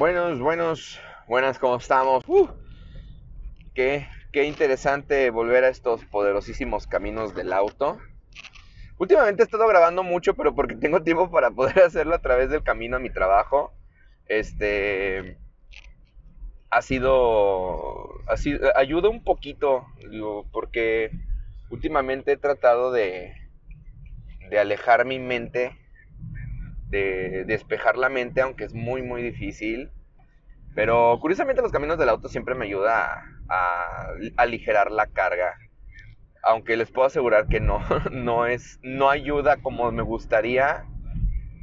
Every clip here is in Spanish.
Buenos, buenos, buenas, ¿cómo estamos? Uh, qué, qué interesante volver a estos poderosísimos caminos del auto. Últimamente he estado grabando mucho, pero porque tengo tiempo para poder hacerlo a través del camino a mi trabajo. Este ha sido, ha sido ayuda un poquito, porque últimamente he tratado de, de alejar mi mente de despejar la mente, aunque es muy, muy difícil. Pero curiosamente los caminos del auto siempre me ayuda a, aligerar la carga. Aunque les puedo asegurar que no, no es, no ayuda como me gustaría.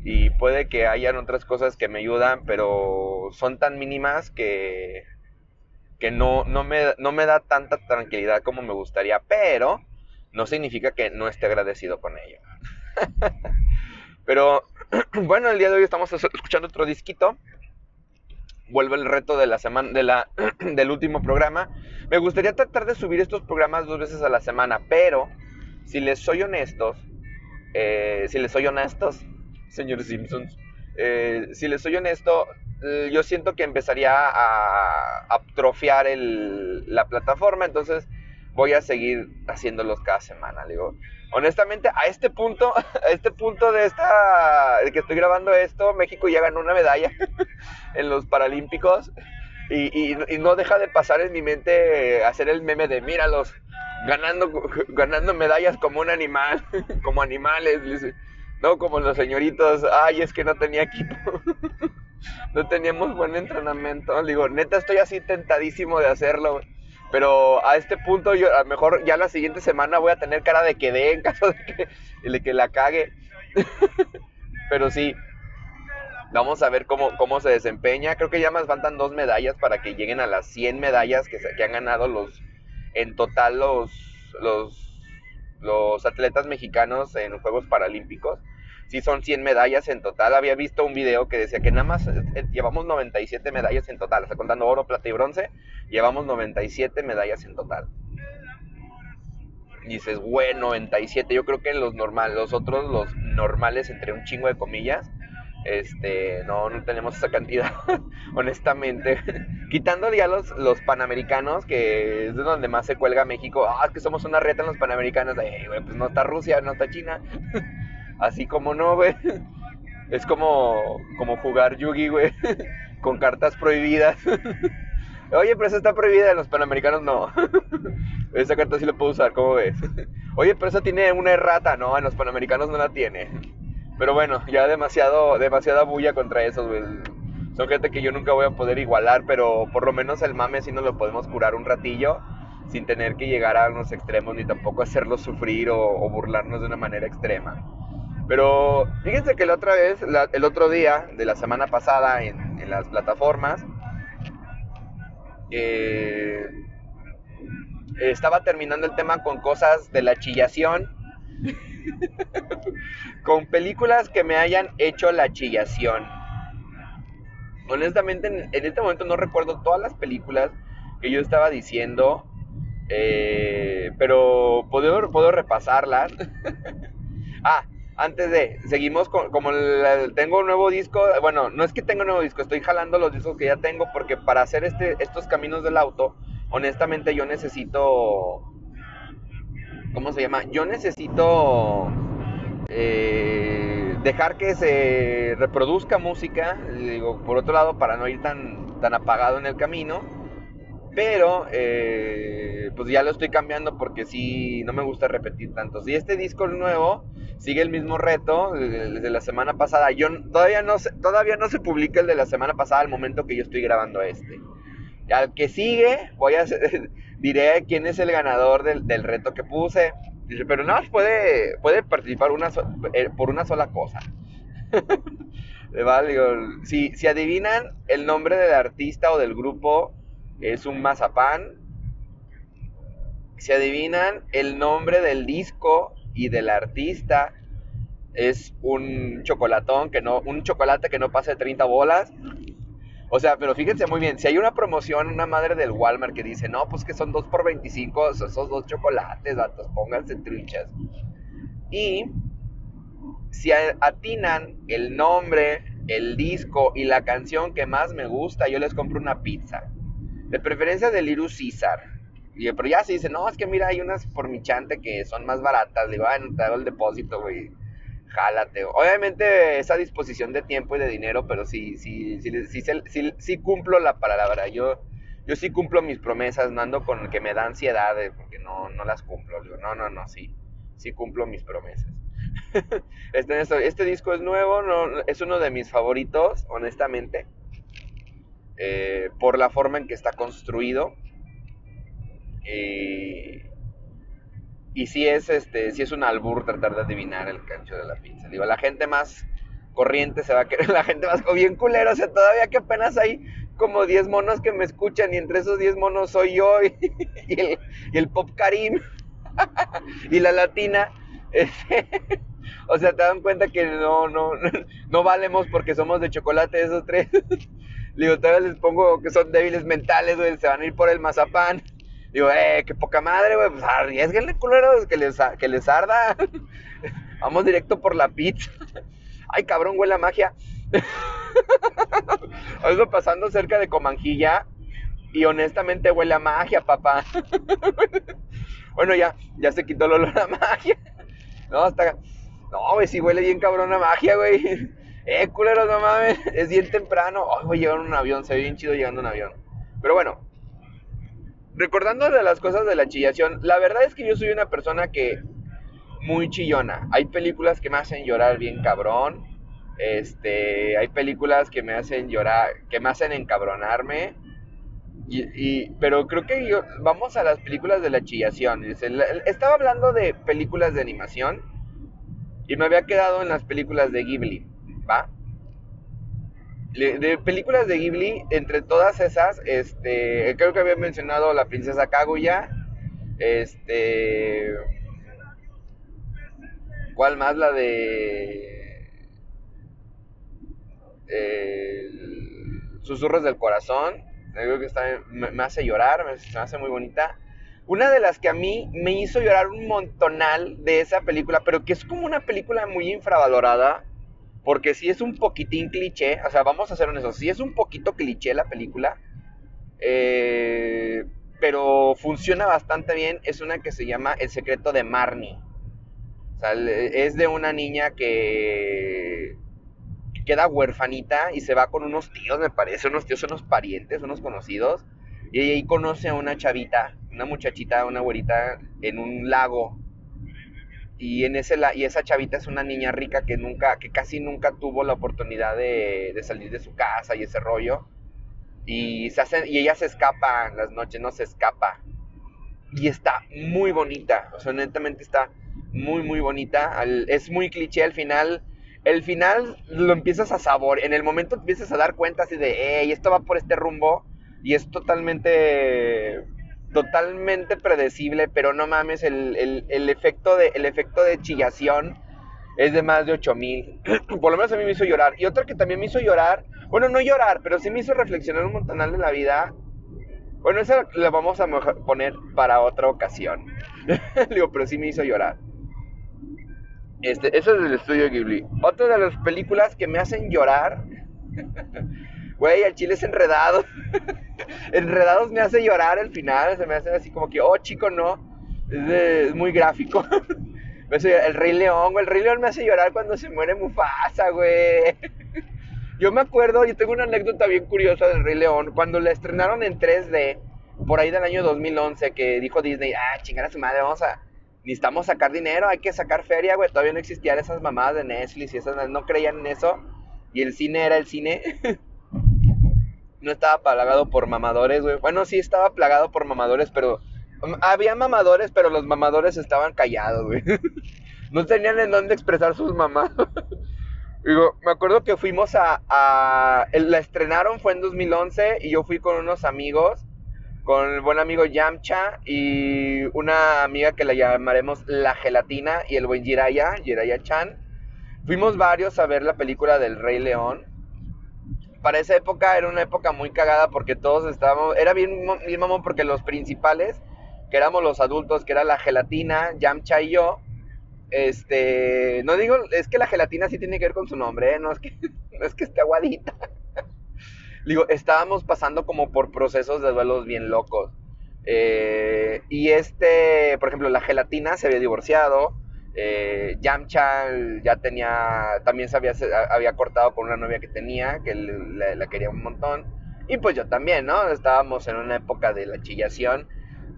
Y puede que hayan otras cosas que me ayudan, pero son tan mínimas que, que no, no, me, no me da tanta tranquilidad como me gustaría. Pero no significa que no esté agradecido con ello. pero bueno, el día de hoy estamos escuchando otro disquito. Vuelve el reto de la semana, de la, del último programa. Me gustaría tratar de subir estos programas dos veces a la semana, pero si les soy honestos, eh, si les soy honestos, señor Simpsons, eh, si les soy honesto, yo siento que empezaría a atrofiar la plataforma, entonces voy a seguir haciéndolos cada semana. Digo, honestamente, a este punto, a este punto de esta, de que estoy grabando esto, México ya ganó una medalla en los Paralímpicos y, no deja de pasar en mi mente hacer el meme de míralos ganando, ganando medallas como un animal, como animales, no como los señoritos, ay, es que no tenía equipo. no teníamos buen entrenamiento. Digo, neta, estoy así tentadísimo de hacerlo. Pero a este punto, yo a lo mejor ya la siguiente semana voy a tener cara de que dé en caso de que, de que la cague. Pero sí, vamos a ver cómo, cómo se desempeña. Creo que ya más faltan dos medallas para que lleguen a las 100 medallas que, que han ganado los, en total los, los, los atletas mexicanos en Juegos Paralímpicos sí son 100 medallas en total. Había visto un video que decía que nada más eh, eh, llevamos 97 medallas en total, o sea, contando oro, plata y bronce, llevamos 97 medallas en total. Y dices, bueno, 97, yo creo que los normales, los otros, los normales, entre un chingo de comillas, este, no, no tenemos esa cantidad, honestamente. Quitando ya los, los panamericanos, que es de donde más se cuelga México, ah, es que somos una reta en los panamericanos, pues no está Rusia, no está China. Así como no, güey. Es como, como jugar Yugi, güey. Con cartas prohibidas. Oye, pero esa está prohibida, en los panamericanos no. Esa carta sí la puedo usar, ¿cómo ves? Oye, pero esa tiene una errata, no, en los panamericanos no la tiene. Pero bueno, ya demasiado, demasiada bulla contra esos, güey. Son gente que yo nunca voy a poder igualar, pero por lo menos el mame sí nos lo podemos curar un ratillo sin tener que llegar a unos extremos ni tampoco hacerlo sufrir o burlarnos de una manera extrema. Pero fíjense que la otra vez, el otro día de la semana pasada en, las plataformas, eh, estaba terminando el tema con cosas de la chillación. con películas que me hayan hecho la chillación. Honestamente, en, este momento no recuerdo todas las películas que yo estaba diciendo, eh, pero puedo, puedo repasarlas. ah, antes de, seguimos con, como tengo un nuevo disco, bueno, no es que tenga un nuevo disco, estoy jalando los discos que ya tengo porque para hacer este, estos caminos del auto, honestamente yo necesito, ¿cómo se llama? Yo necesito eh, dejar que se reproduzca música, digo, por otro lado, para no ir tan, tan apagado en el camino, pero eh, pues ya lo estoy cambiando porque sí, no me gusta repetir tanto. Y este disco nuevo sigue el mismo reto desde la semana pasada. Yo todavía no se, todavía no se publica el de la semana pasada al momento que yo estoy grabando este. Al que sigue, voy a diré quién es el ganador del, del reto que puse. Pero más puede, puede participar una eh, por una sola cosa. vale, si, si adivinan el nombre del artista o del grupo, es un mazapán. Si adivinan el nombre del disco y del artista es un chocolatón que no, un chocolate que no pase de 30 bolas. O sea, pero fíjense muy bien, si hay una promoción, una madre del Walmart que dice, no, pues que son 2 por 25, esos dos chocolates, datos, pónganse truchas. Y si atinan el nombre el disco y la canción que más me gusta, yo les compro una pizza. De preferencia del Liru César. Pero ya se dice, no, es que mira, hay unas por mi chante que son más baratas. Le digo, ah, te hago el depósito, güey. Jálate. Obviamente es a disposición de tiempo y de dinero, pero sí, sí, sí, sí, cumplo la palabra. Yo, yo sí cumplo mis promesas, no ando con que me da ansiedad porque no, no las cumplo. Digo, no, no, no, sí, sí cumplo mis promesas. este, este, disco es nuevo, no, es uno de mis favoritos, honestamente. Eh, por la forma en que está construido. Y si es este, si es un albur tratar de adivinar el cancho de la pizza. Digo, la gente más corriente se va a querer, la gente más bien culera, o sea, todavía que apenas hay como 10 monos que me escuchan y entre esos 10 monos soy yo y, el, y el, Pop Karim y la latina. Este, o sea, te dan cuenta que no, no, no valemos porque somos de chocolate esos tres. Digo, todavía les pongo que son débiles mentales, güey, se van a ir por el mazapán. Digo, eh, qué poca madre, güey, pues arriesguenle, culeros, que les, que les arda. Vamos directo por la pizza. Ay, cabrón, huele a magia. Algo pasando cerca de Comanjilla y honestamente huele a magia, papá. bueno, ya, ya se quitó el olor a magia. No, hasta... No, güey, sí huele bien cabrón a magia, güey. Eh, culeros, no mames. Es bien temprano. Ay, voy a llegar un avión. Se ve bien chido llegando en un avión. Pero bueno. Recordando de las cosas de la chillación. La verdad es que yo soy una persona que... Muy chillona. Hay películas que me hacen llorar bien cabrón. Este... Hay películas que me hacen llorar... Que me hacen encabronarme. Y, pero creo que yo, vamos a las películas de la chillación. Estaba hablando de películas de animación y me había quedado en las películas de Ghibli. De películas de Ghibli, entre todas esas, este, creo que había mencionado La Princesa Kaguya, este, ¿cuál más? La de Susurros del Corazón, creo que está, me, hace llorar, me, me hace muy bonita. Una de las que a mí me hizo llorar un montonal de esa película, pero que es como una película muy infravalorada, porque si es un poquitín cliché, o sea, vamos a ser honestos, si es un poquito cliché la película, eh, pero funciona bastante bien, es una que se llama El secreto de Marnie. O sea, es de una niña que, queda huérfanita y se va con unos tíos, me parece, unos tíos, unos parientes, unos conocidos, y ahí conoce a una chavita, una muchachita, una güerita en un lago y en ese y esa chavita es una niña rica que nunca que casi nunca tuvo la oportunidad de, salir de su casa y ese rollo. Y se hace, y ella se escapa las noches no se escapa. Y está muy bonita o sea honestamente está muy muy bonita. Es muy cliché al final. El final lo empiezas a sabor en el momento empiezas a dar cuenta así de hey esto va por este rumbo y es totalmente totalmente predecible, pero no mames, el, efecto, de, el efecto de chillación es de más de 8000. Por lo menos a mí me hizo llorar. Y otra que también me hizo llorar, bueno, no llorar, pero sí me hizo reflexionar un montonal de la vida. Bueno, esa la vamos a poner para otra ocasión. Digo, pero sí me hizo llorar. Este, eso es del estudio Ghibli. Otra de las películas que me hacen llorar Güey, el chile es enredado. Enredados me hace llorar al final. Se me hace así como que, oh, chico, no. Es, muy gráfico. el Rey León, güey. El Rey León me hace llorar cuando se muere Mufasa, güey. Yo me acuerdo, yo tengo una anécdota bien curiosa del Rey León. Cuando la estrenaron en 3D, por ahí del año 2011, que dijo Disney, ah, chingada su madre, vamos a. Necesitamos sacar dinero, hay que sacar feria, güey. Todavía no existían esas mamadas de Netflix y esas no creían en eso. Y el cine era el cine. No estaba plagado por mamadores, güey. Bueno, sí estaba plagado por mamadores, pero um, había mamadores, pero los mamadores estaban callados, güey. no tenían en dónde expresar sus mamás. Digo, me acuerdo que fuimos a, a, La estrenaron, fue en 2011, y yo fui con unos amigos, con el buen amigo Yamcha y una amiga que la llamaremos La Gelatina y el buen Jiraya, Jiraya Chan. Fuimos varios a ver la película del Rey León para esa época era una época muy cagada porque todos estábamos, era bien, bien mamón porque los principales, que éramos los adultos, que era la gelatina, Yamcha y yo, este, no digo, es que la gelatina sí tiene que ver con su nombre, ¿eh? no es que, no es que esté aguadita. digo, estábamos pasando como por procesos de duelos bien locos. Eh, y este, por ejemplo, la gelatina se había divorciado. Eh, Yamcha ya tenía, también se había, cortado con una novia que tenía, que la, quería un montón. Y pues yo también, ¿no? Estábamos en una época de la chillación.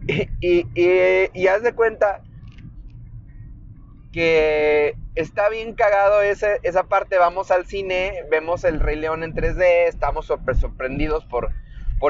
Y, haz de cuenta que está bien cagado esa parte. Vamos al cine, vemos el Rey León en 3D, estamos sorprendidos por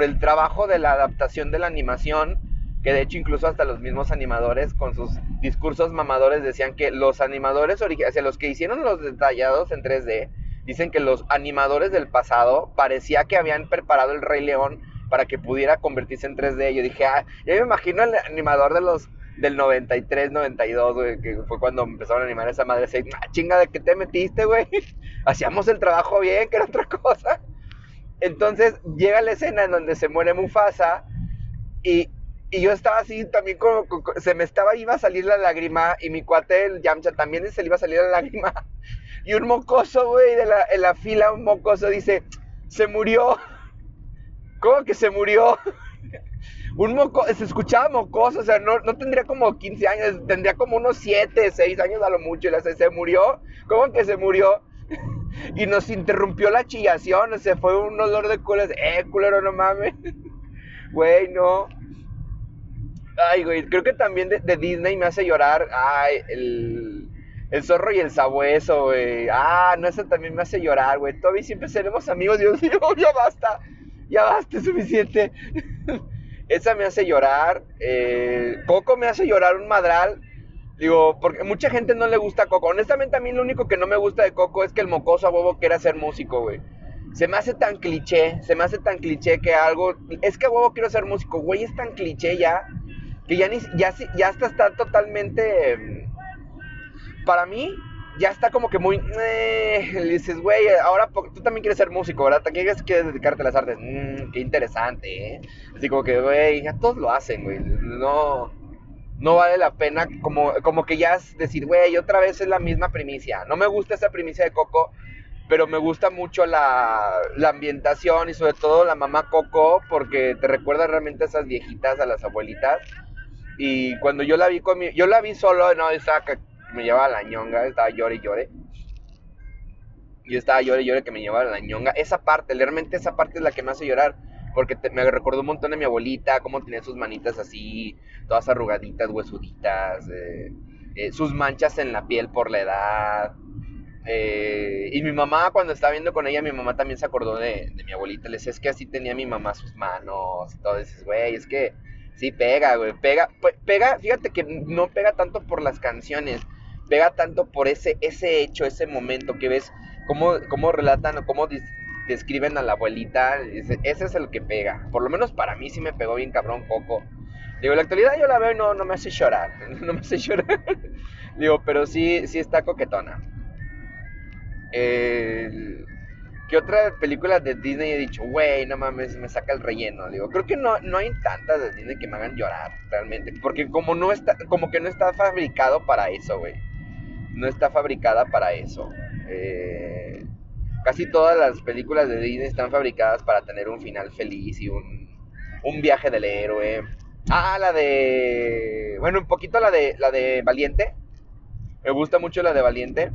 el trabajo de la adaptación de la animación. Que de hecho, incluso hasta los mismos animadores, con sus discursos mamadores, decían que los animadores originales, o sea, los que hicieron los detallados en 3D, dicen que los animadores del pasado parecía que habían preparado el Rey León para que pudiera convertirse en 3D. Yo dije, ah, ya me imagino el animador de los del 93, 92, güey, que fue cuando empezaron a animar esa madre. Ah, chinga, ¿de qué te metiste, güey? Hacíamos el trabajo bien, que era otra cosa. Entonces llega la escena en donde se muere Mufasa y, y yo estaba así también como, se me estaba, iba a salir la lágrima y mi cuate, el Yamcha, también se le iba a salir la lágrima. Y un mocoso, güey, de la, en la fila, un mocoso dice, se murió. ¿Cómo que se murió? un moco, se escuchaba mocoso, o sea, no, no, tendría como 15 años, tendría como unos 7, 6 años a lo mucho, y la, se, murió, ¿cómo que se murió? y nos interrumpió la chillación, o sea, fue un olor de culo, eh, culero, no mames, güey, no. Ay, güey, creo que también de, Disney me hace llorar, ay, el, el zorro y el sabueso, güey, ah, no, eso también me hace llorar, güey, Toby siempre seremos amigos, Dios mío, ya basta, ya basta, es suficiente. Esa me hace llorar. Eh, Coco me hace llorar un madral. Digo, porque mucha gente no le gusta Coco. Honestamente, a mí lo único que no me gusta de Coco es que el mocoso a huevo quiera ser músico, güey. Se me hace tan cliché, se me hace tan cliché que algo. Es que a huevo quiero ser músico, güey, es tan cliché ya. Que ya, ni, ya, ya hasta está totalmente. Mm, para mí, ya está como que muy. Eh, le dices, güey, ahora tú también quieres ser músico, ¿verdad? ¿Qué quieres dedicarte a las artes? Mmm, qué interesante, ¿eh? Así como que, güey, ya todos lo hacen, güey. No. No vale la pena, como, como que ya es decir, güey, otra vez es la misma primicia. No me gusta esa primicia de Coco, pero me gusta mucho la, la ambientación y sobre todo la mamá Coco, porque te recuerda realmente a esas viejitas, a las abuelitas. Y cuando yo la vi con mi, yo la vi solo, no, estaba me llevaba la ñonga, estaba llore y llore. Yo estaba llore y llore que me llevaba la ñonga. Esa parte, realmente esa parte es la que me hace llorar. Porque me recordó un montón de mi abuelita, cómo tenía sus manitas así, todas arrugaditas, huesuditas, eh, eh, sus manchas en la piel por la edad. Eh, y mi mamá, cuando estaba viendo con ella, mi mamá también se acordó de, mi abuelita. Le decía, es que así tenía mi mamá sus manos. Dices, güey, es que sí pega, güey. Pega, pega, fíjate que no pega tanto por las canciones, pega tanto por ese, ese hecho, ese momento que ves cómo, cómo relatan o cómo describen a la abuelita. Ese, es el que pega. Por lo menos para mí sí me pegó bien cabrón poco. Digo, en la actualidad yo la veo y no, no me hace llorar. No me hace llorar. Digo, pero sí, sí está coquetona. ¿Qué otra película de Disney he dicho, güey, no mames, me saca el relleno? Digo, creo que no, no hay tantas de Disney que me hagan llorar, realmente. Porque como no está, como que no está fabricado para eso, güey no está fabricada para eso. Eh, casi todas las películas de Disney están fabricadas para tener un final feliz y un, un viaje del héroe. Ah, la de. Bueno, un poquito la de la de Valiente. Me gusta mucho la de Valiente.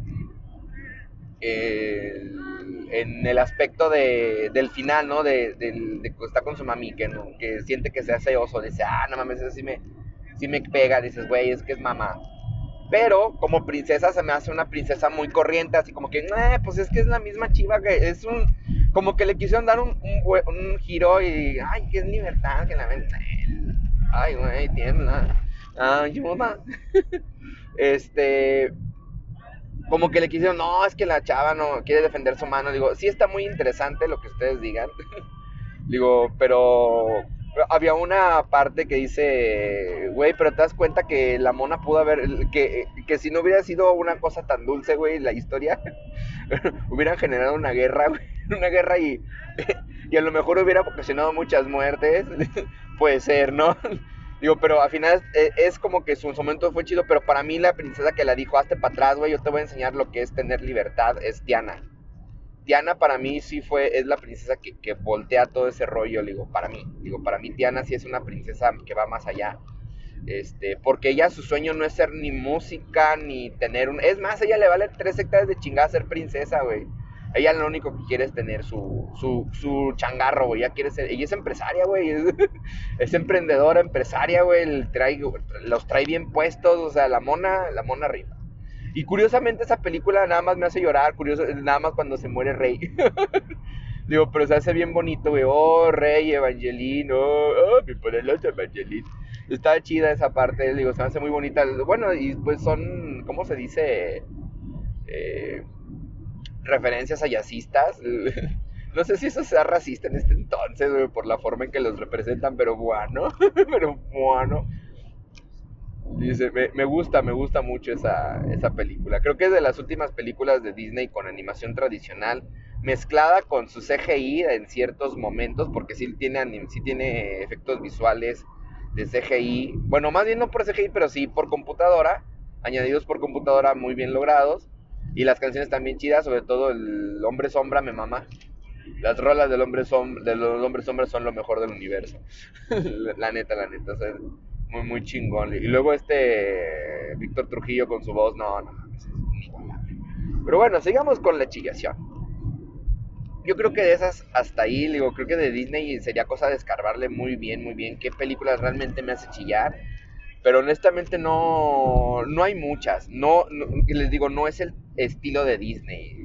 En el aspecto de, del final, ¿no? De, de, que está con su mami, que, ¿no? que siente que se hace oso. Dice, ah, no mames, eso sí me, sí me pega. Dices, güey, es que es mamá. Pero como princesa se me hace una princesa muy corriente, así como que, pues es que es la misma chiva que es un. Como que le quisieron dar un, un, giro y. Ay, que es libertad, que la ven. Ay, güey, tiembla. Ayuda. este. Como que le quisieron, no, es que la chava no quiere defender su mano. Digo, sí está muy interesante lo que ustedes digan. Digo, pero había una parte que dice, güey, pero te das cuenta que la mona pudo haber, que, que si no hubiera sido una cosa tan dulce, güey, la historia, hubieran generado una guerra, güey, una guerra y, y a lo mejor hubiera ocasionado muchas muertes, puede ser, ¿no? Digo, pero al final es, es, como que su momento fue chido, pero para mí la princesa que la dijo, hazte para atrás, güey, yo te voy a enseñar lo que es tener libertad, es Diana. Tiana para mí sí fue, es la princesa que, que voltea todo ese rollo, digo, para mí. Digo, para mí Tiana sí es una princesa que va más allá. Este, porque ella su sueño no es ser ni música, ni tener un... Es más, ella le vale tres hectáreas de chingada ser princesa, güey. Ella lo único que quiere es tener su, su, su changarro, güey. Ella quiere ser... Ella es empresaria, güey. Es, emprendedora, empresaria, güey. Los trae bien puestos, o sea, la mona, la mona arriba. Y curiosamente esa película nada más me hace llorar, curioso, nada más cuando se muere Rey. Digo, pero se hace bien bonito, güey. Oh, Rey, Evangelino. Oh, me pone el otro Evangelino. Está chida esa parte, digo, se me hace muy bonita. Bueno, y pues son, ¿cómo se dice? Eh, referencias a jazzistas. No sé si eso sea racista en este entonces, por la forma en que los representan, pero bueno, pero bueno. Dice, me, gusta, me gusta mucho esa, esa película. Creo que es de las últimas películas de Disney con animación tradicional, mezclada con su CGI en ciertos momentos, porque sí tiene, sí tiene efectos visuales de CGI. Bueno, más bien no por CGI, pero sí por computadora, añadidos por computadora muy bien logrados. Y las canciones también chidas, sobre todo el Hombre Sombra me mama. Las rolas del hombre sombra, de los hombres sombras son lo mejor del universo. la neta, la neta. muy, muy chingón. Y luego este Víctor Trujillo con su voz, no, no, es Pero bueno, sigamos con la chillación. Yo creo que de esas hasta ahí, digo, creo que de Disney sería cosa de escarbarle muy bien, muy bien qué películas realmente me hace chillar. Pero honestamente no, no hay muchas. No, no, les digo, no es el estilo de Disney.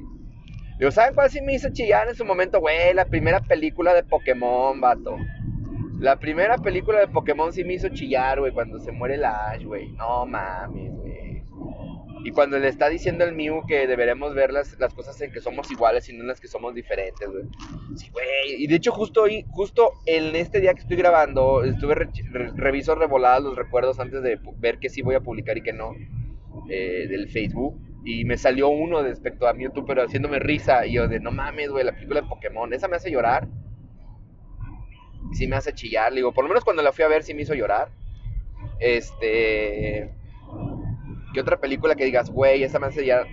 ¿saben cuál sí me hizo chillar en su momento? Güey, la primera película de Pokémon, vato. La primera película de Pokémon sí me hizo chillar, güey, cuando se muere la Ash, güey. No mames, güey. Y cuando le está diciendo el Mew que deberemos ver las, las, cosas en que somos iguales y no en las que somos diferentes, güey. Sí, güey. Y de hecho, justo hoy, justo en este día que estoy grabando, estuve reviso revoladas los recuerdos antes de ver que sí voy a publicar y que no. Eh, del Facebook. Y me salió uno respecto a Mewtwo, pero haciéndome risa. Y yo de, no mames, güey, la película de Pokémon. Esa me hace llorar. Y sí me hace chillar. Digo, por lo menos cuando la fui a ver sí me hizo llorar. Este... ¿Qué otra película que digas, güey, esa me hace llorar?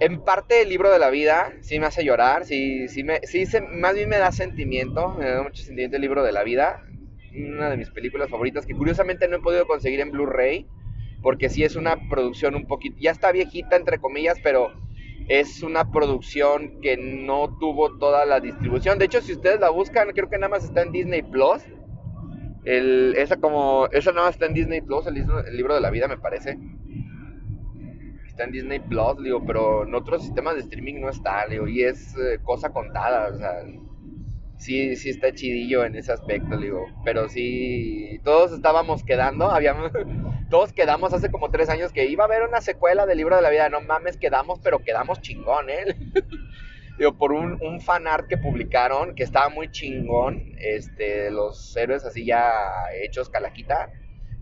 En parte el libro de la vida sí me hace llorar, sí, sí, me, sí se, más bien me da sentimiento, me da mucho sentimiento el libro de la vida. Una de mis películas favoritas que curiosamente no he podido conseguir en Blu-ray porque sí es una producción un poquito, ya está viejita entre comillas, pero es una producción que no tuvo toda la distribución. De hecho, si ustedes la buscan, creo que nada más está en Disney Plus. El, esa como, esa nada más está en Disney Plus, el, libro de la vida me parece. Está en Disney Plus, digo, pero en otros sistemas de streaming no está, digo, y es eh, cosa contada, o sea, sí, sí está chidillo en ese aspecto, digo. Pero sí, todos estábamos quedando, habíamos, todos quedamos hace como tres años que iba a haber una secuela del libro de la vida. No mames, quedamos, pero quedamos chingón, ¿eh? digo, por un, un fan art que publicaron que estaba muy chingón, este, los héroes así ya hechos calaquita.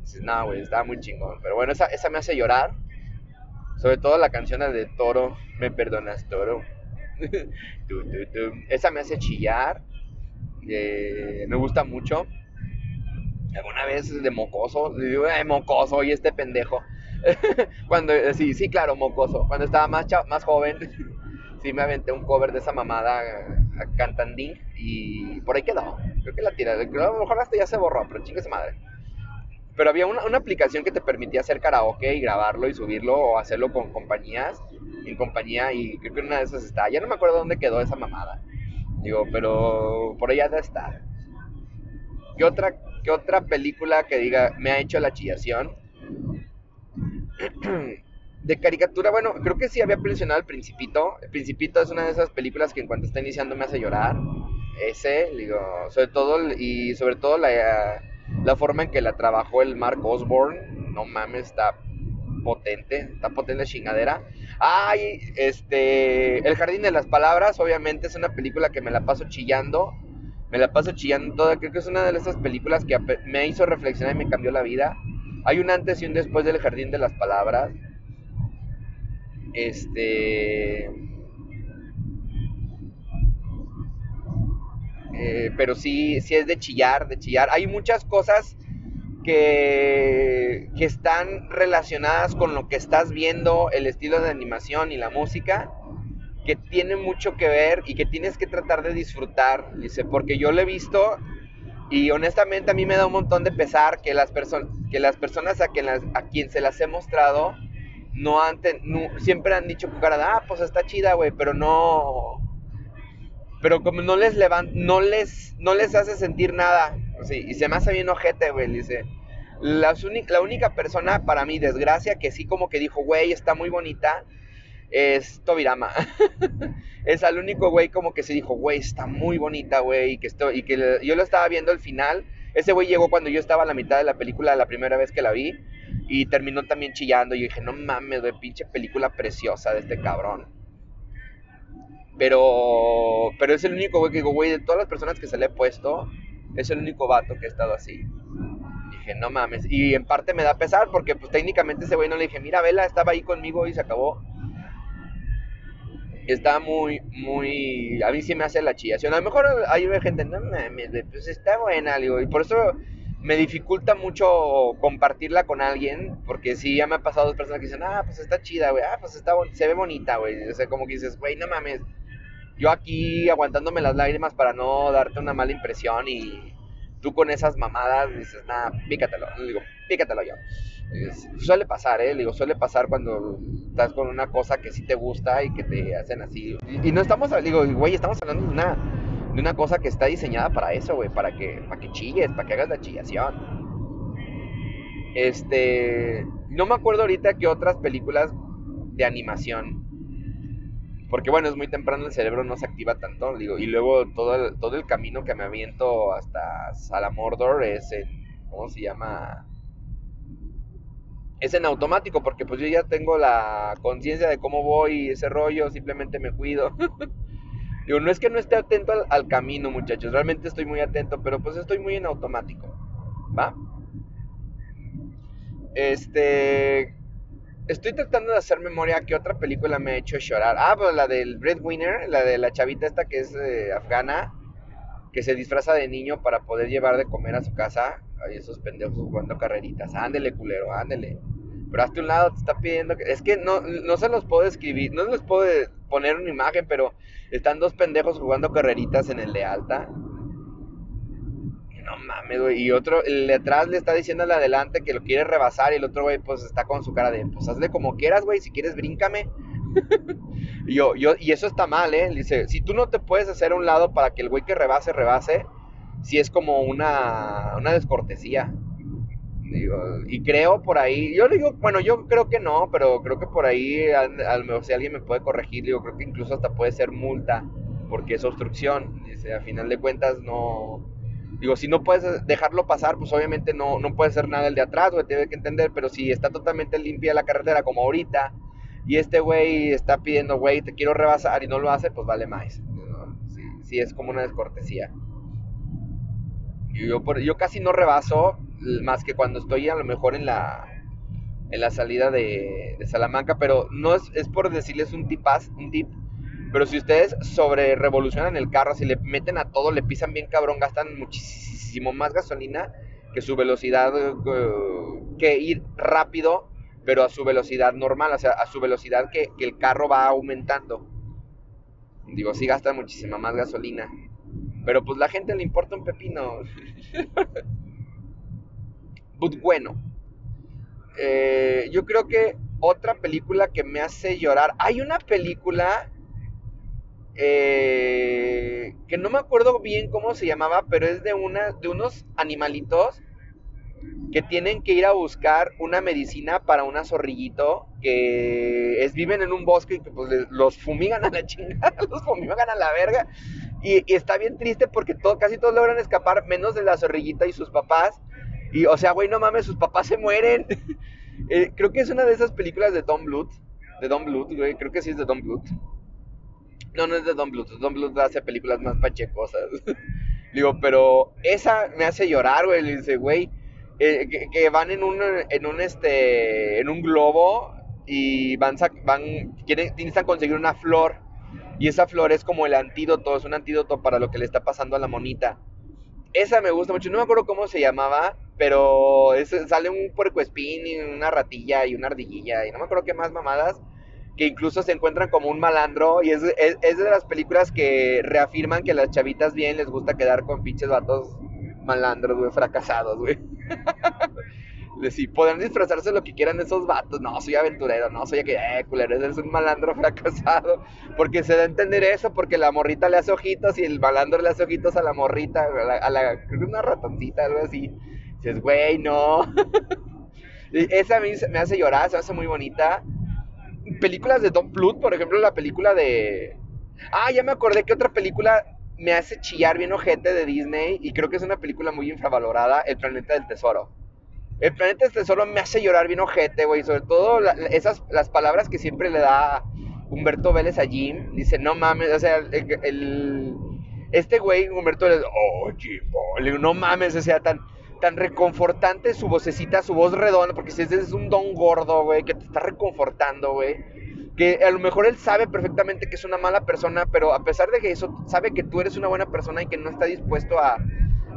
Dices, no, güey, estaba muy chingón. Pero bueno, esa, esa me hace llorar. Sobre todo la canción de Toro, Me perdonas, Toro. Esa me hace chillar me gusta mucho. Alguna vez de mocoso, digo, ay, mocoso, y este pendejo. Cuando, sí, sí, claro, mocoso. Cuando estaba más, más joven, sí me aventé un cover de esa mamada a cantandín y por ahí quedó. Creo que la tiré. A lo mejor hasta ya se borró, pero chingue madre. Pero había una, una, aplicación que te permitía hacer karaoke y grabarlo y subirlo o hacerlo con compañías, en compañía, y creo que una de esas está. Ya no me acuerdo dónde quedó esa mamada. Digo, pero por allá de estar. ¿Qué otra, ¿Qué otra película que diga me ha hecho la chillación? de caricatura, bueno, creo que sí había mencionado El Principito. El Principito es una de esas películas que en cuanto está iniciando me hace llorar. Ese, digo, sobre todo, y sobre todo la, la forma en que la trabajó el Mark Osborne. No mames, está potente, está potente chingadera. Ay, este, El Jardín de las Palabras, obviamente es una película que me la paso chillando, me la paso chillando toda, creo que es una de esas películas que me hizo reflexionar y me cambió la vida. Hay un antes y un después del Jardín de las Palabras. Este... Eh, pero sí, sí es de chillar, de chillar. Hay muchas cosas que, están relacionadas con lo que estás viendo, el estilo de animación y la música, que tiene mucho que ver y que tienes que tratar de disfrutar, dice, porque yo lo he visto y honestamente a mí me da un montón de pesar que las, personas que las personas a quien, se las he mostrado no han siempre han dicho ah, pues está chida, güey, pero no pero como no les levanta, no les no les hace sentir nada. Sí, y se me hace bien ojete, güey, dice. La, única persona para mi desgracia que sí como que dijo, güey, está muy bonita, es Tobirama. es el único güey como que se dijo, güey, está muy bonita, güey, y que, esto, y que yo lo estaba viendo al final. Ese güey llegó cuando yo estaba a la mitad de la película la primera vez que la vi y terminó también chillando. Y dije, no mames, güey, pinche película preciosa de este cabrón. Pero, pero es el único güey que digo, güey, de todas las personas que se le he puesto, es el único vato que ha estado así. Dije, no mames. Y en parte me da pesar porque pues técnicamente ese güey no le dije, mira, Vela estaba ahí conmigo y se acabó está muy, muy, a mí sí me hace la chillación. A lo mejor hay gente, no mames, pues está buena, digo, y por eso me dificulta mucho compartirla con alguien, porque sí, ya me ha pasado dos personas que dicen, ah, pues está chida, güey, ah, pues está, se ve bonita, güey, o sea, como que dices, güey, no mames, yo aquí aguantándome las lágrimas para no darte una mala impresión y tú con esas mamadas dices, nada, pícatelo, digo, pícatelo yo suele pasar, ¿eh? Digo, suele pasar cuando estás con una cosa que sí te gusta y que te hacen así. Y, no estamos, digo, güey, estamos hablando de una, de una cosa que está diseñada para eso, güey, para que, para que chilles, para que hagas la chillación. Este, no me acuerdo ahorita que otras películas de animación. Porque bueno, es muy temprano, el cerebro no se activa tanto, digo, y luego todo el, todo el camino que me aviento hasta Salamordor es en, ¿cómo se llama? es en automático porque pues yo ya tengo la conciencia de cómo voy ese rollo, simplemente me cuido. Digo, no es que no esté atento al, camino, muchachos, realmente estoy muy atento, pero pues estoy muy en automático, ¿va? Este, estoy tratando de hacer memoria qué otra película me ha hecho llorar. Ah, pues la del Breadwinner, la de la chavita esta que es eh, afgana, que se disfraza de niño para poder llevar de comer a su casa. Ay, esos pendejos jugando carreritas. Ándele, culero, ándele pero hasta un lado te está pidiendo que... Es que no, no se los puedo escribir, no les puedo poner una imagen, pero están dos pendejos jugando carreritas en el de alta. Mames, güey. Y otro, el de atrás le está diciendo al de adelante que lo quiere rebasar y el otro güey pues está con su cara de, pues hazle como quieras, güey, si quieres bríncame. y yo, yo, y eso está mal, ¿eh? Dice, si tú no te puedes hacer a un lado para que el güey que rebase, rebase, si es como una, una descortesía y creo por ahí, yo digo, bueno, yo creo que no, pero creo que por ahí, al, mejor si alguien me puede corregir, digo, creo que incluso hasta puede ser multa, porque es obstrucción. Dice, a final de cuentas, no. Digo, si no puedes dejarlo pasar, pues obviamente no, no puede ser nada el de atrás, güey, tiene que entender, pero si está totalmente limpia la carretera como ahorita, y este güey está pidiendo, güey, te quiero rebasar y no lo hace, pues vale más. Sí, es como una descortesía. Yo, yo casi no rebaso, más que cuando estoy a lo mejor en la, en la salida de, Salamanca, pero no es, es por decirles un tipas, un tip, pero si ustedes sobre revolucionan el carro, si le meten a todo, le pisan bien cabrón, gastan muchísimo más gasolina que su velocidad, eh, que ir rápido, pero a su velocidad normal, o sea, a su velocidad que, que el carro va aumentando. Digo, sí gasta muchísima más gasolina. Pero pues la gente le importa un pepino. But bueno. Eh, yo creo que otra película que me hace llorar. Hay una película eh, que no me acuerdo bien cómo se llamaba, pero es de, una, de unos animalitos que tienen que ir a buscar una medicina para un zorrillito que es, viven en un bosque y que pues, los fumigan a la chingada, los fumigan a la verga. Y, está bien triste porque todo, casi todos logran escapar, menos de la zorrillita y sus papás. Y, o sea, güey, no mames, sus papás se mueren. Eh, creo que es una de esas películas de Don Bluth. De Don Bluth, güey. Creo que sí es de Don Bluth. No, no es de Don Bluth. Don Bluth hace películas más pachecosas. Digo, pero esa me hace llorar, güey. Le dice, güey, eh, que, van en un, en un, este, en un globo y van, van quieren, necesitan conseguir una flor. Y esa flor es como el antídoto, es un antídoto para lo que le está pasando a la monita. Esa me gusta mucho. No me acuerdo cómo se llamaba, pero sale un puercoespín y una ratilla y una ardillilla y no me acuerdo qué más mamadas. Que incluso se encuentran como un malandro y es, es, es de las películas que reafirman que a las chavitas bien les gusta quedar con pinches vatos malandros, güey, fracasados, güey. Si podrán disfrazarse lo que quieran esos vatos. No, soy aventurero, no, soy que, eh, culero, eres un malandro fracasado. Porque se da a entender eso, porque la morrita le hace ojitos y el malandro le hace ojitos a la morrita, a la, creo que una ratoncita, algo así. Dices, güey, no. Esa a mí me hace llorar, se me hace muy bonita. Películas de Don Bluth, por ejemplo, la película de. Ah, ya me acordé que otra película me hace chillar bien ojete de Disney y creo que es una película muy infravalorada, El Planeta del Tesoro. El planeta del tesoro me hace llorar bien ojete, güey. Sobre todo esas, las palabras que siempre le da Humberto Vélez a Jim. Dice, no mames, o sea, el, este güey, Humberto Vélez, oh, Jim, le digo, no mames, o sea, tan, tan reconfortante su vocecita, su voz redonda, porque si es un don gordo, güey, que te está reconfortando, güey. Que a lo mejor él sabe perfectamente que es una mala persona, pero a pesar de que eso, sabe que tú eres una buena persona y que no está dispuesto a,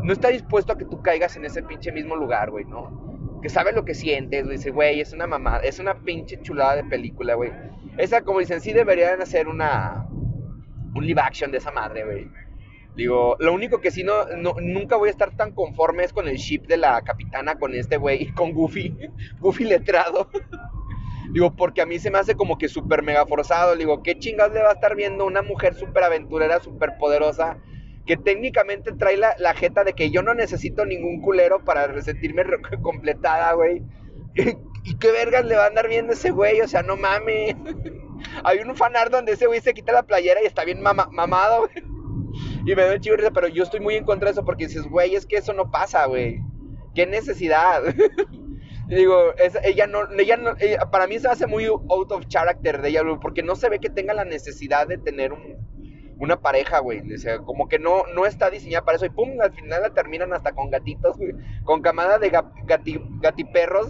no está dispuesto a que tú caigas en ese pinche mismo lugar, güey, ¿no? que sabe lo que sientes, dice, güey, es una mamada, es una pinche chulada de película, güey. Esa, como dicen, sí deberían hacer una, un live action de esa madre, güey. Digo, lo único que sí no, nunca voy a estar tan conforme es con el ship de la capitana con este güey, con Goofy, Goofy letrado. Digo, porque a mí se me hace como que súper mega forzado. Digo, ¿qué chingados le va a estar viendo una mujer súper aventurera, súper poderosa? que técnicamente trae la, la, jeta de que yo no necesito ningún culero para sentirme completada, güey. ¿Y qué vergas le va a andar viendo ese güey? O sea, no mames. Hay un fanar donde ese güey se quita la playera y está bien mamado, güey. Y me da chido pero yo estoy muy en contra de eso porque dices, güey, es que eso no pasa, güey. ¿Qué necesidad? digo, ella no, ella para mí se hace muy out of character de ella, porque no se ve que tenga la necesidad de tener un, una pareja, güey. O sea, como que no, no está diseñada para eso. Y pum, al final la terminan hasta con gatitos, güey. Con camada de gati, gatiperros,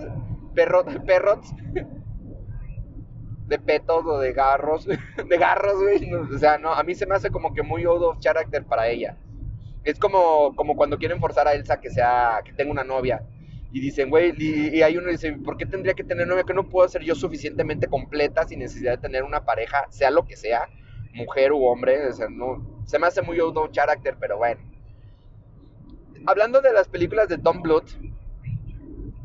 perros, perros. De petos o de garros. De garros, güey. o sea, no, a mí se me hace como que muy out of character para ella. Es como, como cuando quieren forzar a Elsa que sea, que tenga una novia. Y dicen, güey, y, y, hay uno que dice, ¿por qué tendría que tener novia? Que no puedo ser yo suficientemente completa sin necesidad de tener una pareja, sea lo que sea mujer u hombre, o sea, no, se me hace muy out of character, pero bueno. Hablando de las películas de Tom Bluth,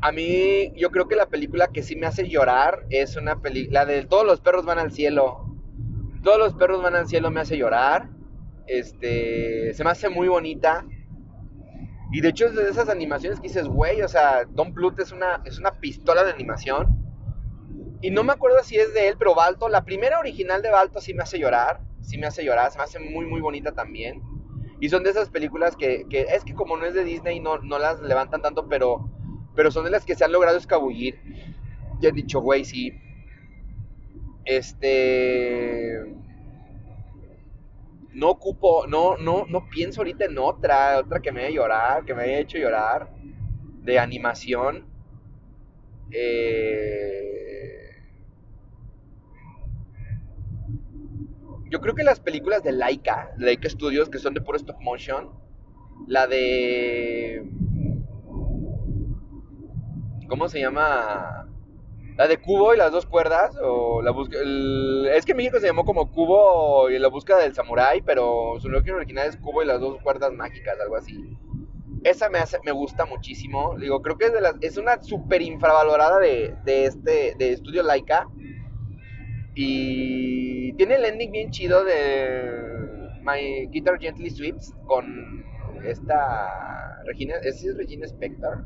a mí yo creo que la película que sí me hace llorar es una película, la de Todos los perros van al cielo. Todos los perros van al cielo me hace llorar. Este, se me hace muy bonita. Y de hecho es de esas animaciones que dices, güey, o sea, Tom Bluth es una, es una pistola de animación. Y no me acuerdo si es de él, pero Balto, la primera original de Balto sí me hace llorar. Sí me hace llorar, se me hace muy, muy bonita también. Y son de esas películas que, que es que como no es de Disney, no, no las levantan tanto, pero, pero son de las que se han logrado escabullir. Y han dicho, güey, sí. Este. No ocupo, no, no, no pienso ahorita en otra, otra que me haya llorar, que me haya hecho llorar. De animación. Eh Yo creo que las películas de Laika, Laika Studios, que son de puro stop motion, la de. ¿Cómo se llama? La de Cubo y las dos cuerdas, o la es que en México se llamó como Cubo y la búsqueda del samurái, pero su nombre original es Cubo y las dos cuerdas mágicas, algo así. Esa me, hace, me gusta muchísimo. Digo, creo que es, de las, es una súper infravalorada de, de, este, de Estudio Laika. Y tiene el ending bien chido de My Guitar Gently Sweeps con esta Regina, ¿es, es Regina Spector?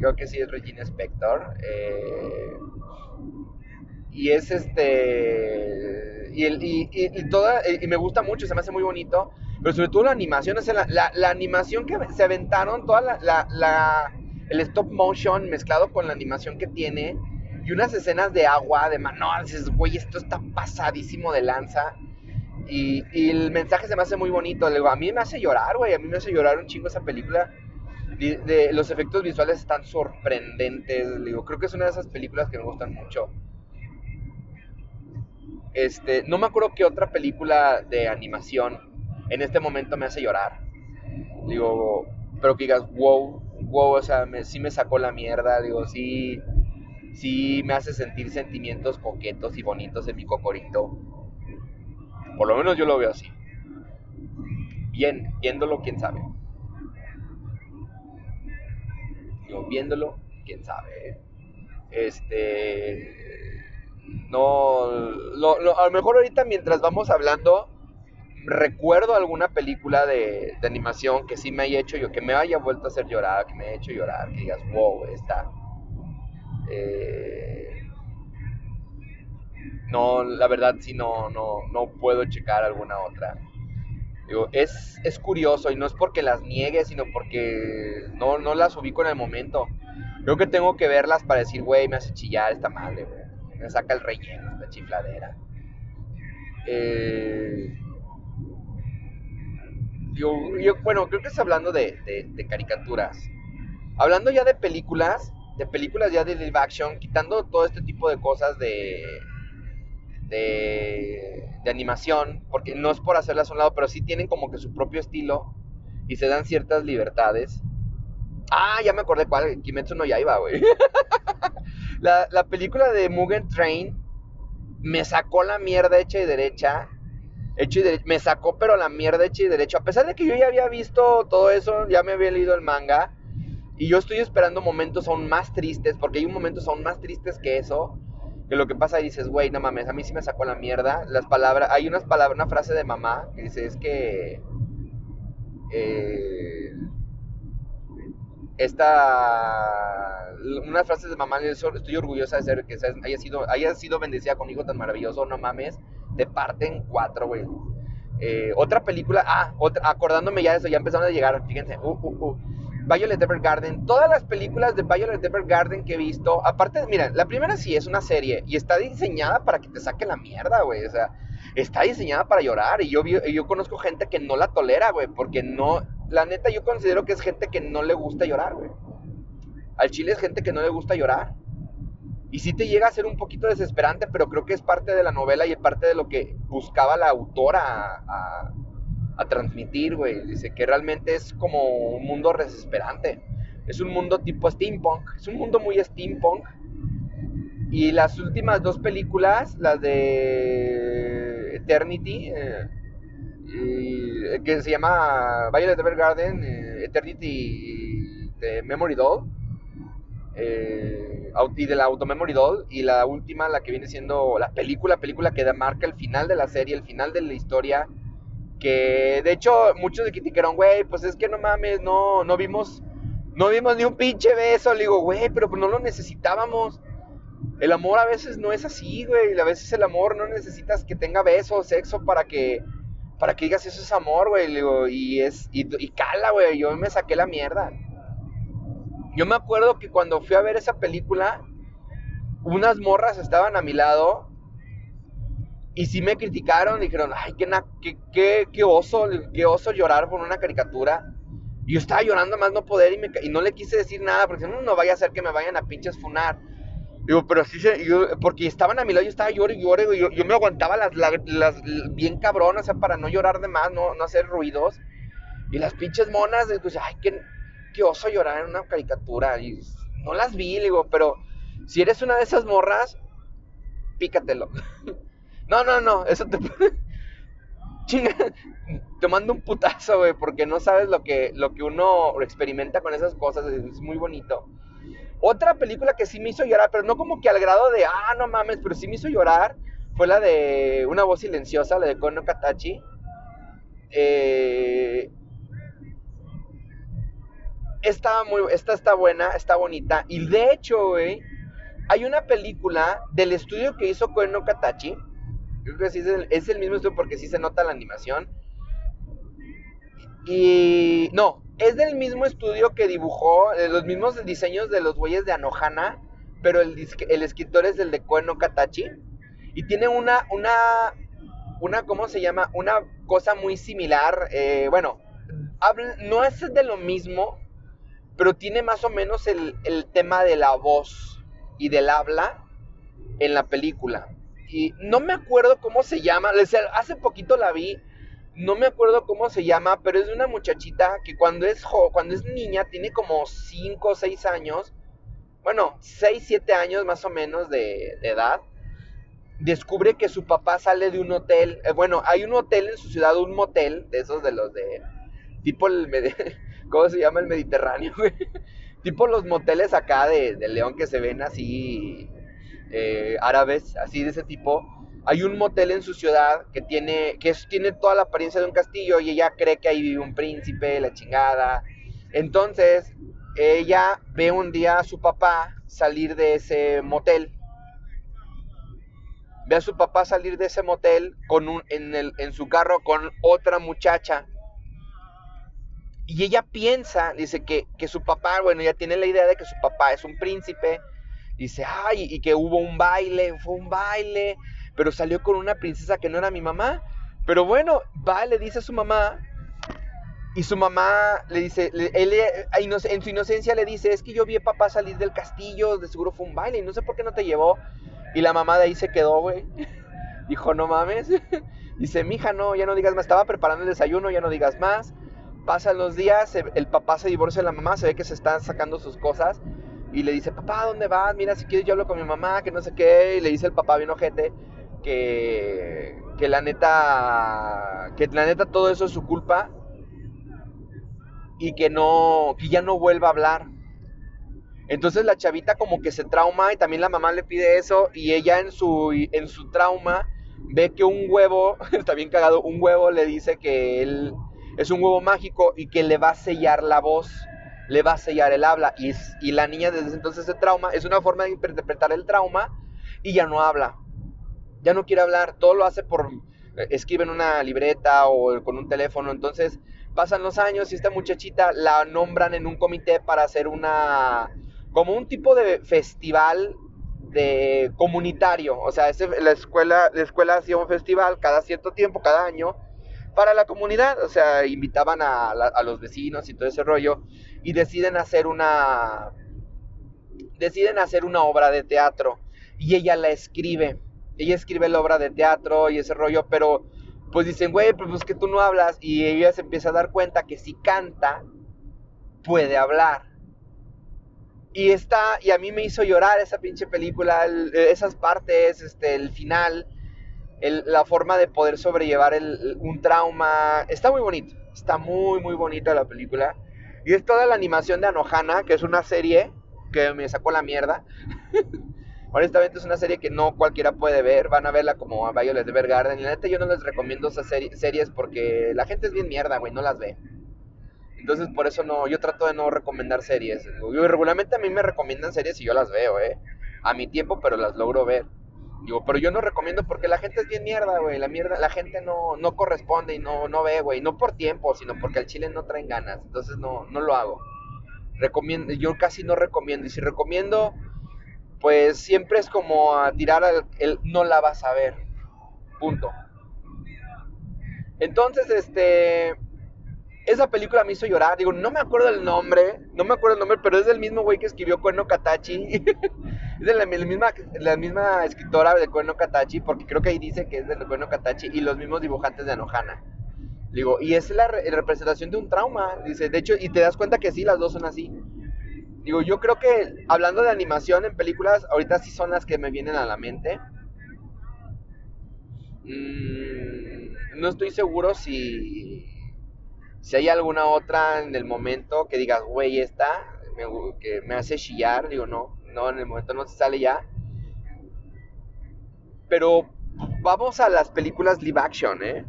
Creo que sí es Regina Spector. Eh, y es este y, el, y, y, toda y me gusta mucho se me hace muy bonito pero sobre todo la animación es la, la, animación que se aventaron toda la, la, el stop motion mezclado con la animación que tiene y unas escenas de agua, de mano, dices, güey, esto está pasadísimo de lanza. Y, el mensaje se me hace muy bonito. A mí me hace llorar, güey. A mí me hace llorar un chingo esa película. De, los efectos visuales están sorprendentes. Digo, creo que es una de esas películas que me gustan mucho. Este, no me acuerdo qué otra película de animación en este momento me hace llorar. Digo, pero que digas, wow, wow, o sea, sí me sacó la mierda. Digo, sí sí me hace sentir sentimientos coquetos y bonitos en mi cocorito. Por lo menos yo lo veo así. Bien, viéndolo, quién sabe. Viéndolo, quién sabe. Este. No. a lo mejor ahorita mientras vamos hablando. Recuerdo alguna película de, animación que sí me haya hecho yo, que me haya vuelto a hacer llorar, que me haya hecho llorar, que digas, wow, está. Eh, no, la verdad sí no, no, no puedo checar alguna otra. Es, es curioso y no es porque las niegue, sino porque no, no las ubico en el momento. Creo que tengo que verlas para decir, güey, me hace chillar esta madre, güey. Me saca el relleno, esta chifladera. Eh, yo, bueno, creo que es hablando de, de, caricaturas. Hablando ya de películas, de películas ya de live action, quitando todo este tipo de cosas de, de, de, animación, porque no es por hacerlas a un lado, pero sí tienen como que su propio estilo y se dan ciertas libertades. Ah, ya me acordé cuál, Kimetsu no Yaiba, güey. la, la película de Mugen Train me sacó la mierda hecha y derecha. Hecho y. Me sacó, pero la mierda hecha y derecha. A pesar de que yo ya había visto todo eso, ya me había leído el manga. Y yo estoy esperando momentos aún más tristes, porque hay momentos aún más tristes que eso. Que lo que pasa y dices, güey, no mames, a mí sí me sacó la mierda. Las palabras, hay unas palabras, una frase de mamá que dice, es que. Eh, esta unas frases de mamá estoy orgullosa de ser que haya sido haya sido bendecida con hijo tan maravilloso no mames te parten cuatro güey eh, otra película ah otra, acordándome ya de eso ya empezaron a llegar fíjense uh, uh, uh. Violet Evergarden todas las películas de Violet Evergarden que he visto aparte mira la primera sí es una serie y está diseñada para que te saque la mierda güey o sea está diseñada para llorar y yo yo conozco gente que no la tolera güey porque no la neta yo considero que es gente que no le gusta llorar, güey. Al chile es gente que no le gusta llorar. Y sí te llega a ser un poquito desesperante, pero creo que es parte de la novela y es parte de lo que buscaba la autora a, transmitir, güey. Dice que realmente es como un mundo desesperante. Es un mundo tipo steampunk. Es un mundo muy steampunk. Y las últimas dos películas, las de Eternity, eh, que se llama Violet Evergarden, eh, Eternity de Memory Doll. Eh, y de la Auto Memory Doll. Y la última, la que viene siendo la película, película que marca el final de la serie, el final de la historia. Que de hecho muchos le criticaron, güey, pues es que no mames, no, no vimos, no vimos ni un pinche beso. Le digo, güey, pero pues no lo necesitábamos. El amor a veces no es así, güey. A veces el amor no necesitas que tenga beso, sexo para que para que digas eso es amor, güey. Y es, y, cala, güey. Yo me saqué la mierda. Yo me acuerdo que cuando fui a ver esa película, unas morras estaban a mi lado y sí me criticaron, dijeron, ay, qué, qué, qué, oso, qué oso llorar por una caricatura. Y yo estaba llorando más no poder y, me, y no le quise decir nada porque no, no vaya a ser que me vayan a pinches funar. Digo, pero sí, yo, porque estaban a mi lado, yo estaba llorando y llorando, yo, yo me aguantaba las, las, bien cabrón, o sea, para no llorar de más, no, no hacer ruidos. Y las pinches monas, pues, ay, qué, qué oso llorar en una caricatura. Y no las vi, digo, pero si eres una de esas morras, pícatelo. no, no, no, eso te Chinga, te mando un putazo, güey, porque no sabes lo que, lo que uno experimenta con esas cosas, es muy bonito. Otra película que sí me hizo llorar, pero no como que al grado de, ah, no mames, pero sí me hizo llorar, fue la de Una voz silenciosa, la de Kono Katachi. Eh, esta, muy, esta está buena, está bonita. Y de hecho, güey, hay una película del estudio que hizo Kono Katachi. Creo que sí es el, es el mismo estudio porque sí se nota la animación. Y no, es del mismo estudio que dibujó eh, los mismos diseños de los güeyes de Anohana, pero el, el escritor es el de Koen Katachi. Y tiene una, una, una, ¿cómo se llama? Una cosa muy similar. Eh, bueno, no es de lo mismo, pero tiene más o menos el, el tema de la voz y del habla en la película. Y no me acuerdo cómo se llama. Hace poquito la vi no me acuerdo cómo se llama, pero es de una muchachita que cuando es, cuando es niña, tiene como 5 o 6 años, bueno, 6, 7 años más o menos de, edad, descubre que su papá sale de un hotel. Eh, bueno, hay un hotel en su ciudad, un motel, de esos de los de. Tipo el. ¿Cómo se llama el Mediterráneo, tipo los moteles acá de, León que se ven así. Eh, árabes, así de ese tipo. Hay un motel en su ciudad que tiene, que tiene toda la apariencia de un castillo y ella cree que ahí vive un príncipe, la chingada. Entonces, ella ve un día a su papá salir de ese motel. Ve a su papá salir de ese motel con un, en, el, en su carro con otra muchacha. Y ella piensa, dice que, que su papá, bueno, ya tiene la idea de que su papá es un príncipe. Dice, ay, y que hubo un baile, fue un baile, pero salió con una princesa que no era mi mamá. Pero bueno, va, le dice a su mamá, y su mamá le dice, él en su inocencia le dice, es que yo vi a papá salir del castillo, de seguro fue un baile, y no sé por qué no te llevó. Y la mamá de ahí se quedó, güey. Dijo, no mames. Dice, mija, no, ya no digas más. Estaba preparando el desayuno, ya no digas más. Pasan los días, el papá se divorcia de la mamá, se ve que se están sacando sus cosas. Y le dice, papá, ¿dónde vas? Mira, si quieres yo hablo con mi mamá, que no sé qué. Y le dice el papá bien ojete que, que la neta, que la neta todo eso es su culpa y que no, que ya no vuelva a hablar. Entonces la chavita como que se trauma y también la mamá le pide eso y ella en su, en su trauma ve que un huevo, está bien cagado, un huevo le dice que él es un huevo mágico y que le va a sellar la voz, le va a sellar el habla y, y la niña desde entonces se trauma, es una forma de interpretar el trauma y ya no habla, ya no quiere hablar, todo lo hace por, eh, escribe en una libreta o con un teléfono, entonces Pasan los años y esta muchachita la nombran en un comité para hacer una, como un tipo de festival de comunitario. O sea, la, escuela, la escuela hacía un festival cada cierto tiempo, cada año, para la comunidad. O sea, invitaban a, a los vecinos y todo ese rollo. Y deciden hacer una. Deciden hacer una obra de teatro. Y ella la escribe. Ella escribe la obra de teatro y ese rollo, pero pues dicen, güey, pues, pues que tú no hablas. Y ella se empieza a dar cuenta que si canta, puede hablar. Y está, y a mí me hizo llorar esa pinche película, esas partes, este, el final, la forma de poder sobrellevar un trauma. Está muy bonito, está muy, muy bonita la película. Y es toda la animación de Anohana, que es una serie que me sacó la mierda. Honestamente es una serie que no cualquiera puede ver, van a verla como a Violet Evergarden. Y la neta yo no les recomiendo esas series porque la gente es bien mierda, güey, no las ve. Entonces por eso no, yo trato de no recomendar series. Regularmente a mí me recomiendan series y yo las veo, eh. A mi tiempo, pero las logro ver. Digo, pero yo no recomiendo porque la gente es bien mierda, güey. La mierda, la gente no, no corresponde y no, no ve, güey. No por tiempo, sino porque al chile no traen ganas. Entonces no, no lo hago. Recomiendo, yo casi no recomiendo. Y si recomiendo, pues siempre es como a tirar el, no la vas a ver. Punto. Entonces, este. Esa película me hizo llorar. Digo, no me acuerdo el nombre. No me acuerdo el nombre, pero es del mismo güey que escribió Cuerno Katachi. es de la, misma, la misma escritora de Cuerno Katachi, porque creo que ahí dice que es de Cuerno Katachi y los mismos dibujantes de Anohana. Digo, y es la representación de un trauma. Dice, de hecho, y te das cuenta que sí, las dos son así. Digo, yo creo que hablando de animación en películas, ahorita sí son las que me vienen a la mente. Mm, no estoy seguro si, si hay alguna otra en el momento que digas, güey, esta me, que me hace chillar. Digo, no, no, en el momento no se sale ya. Pero vamos a las películas live action, ¿eh?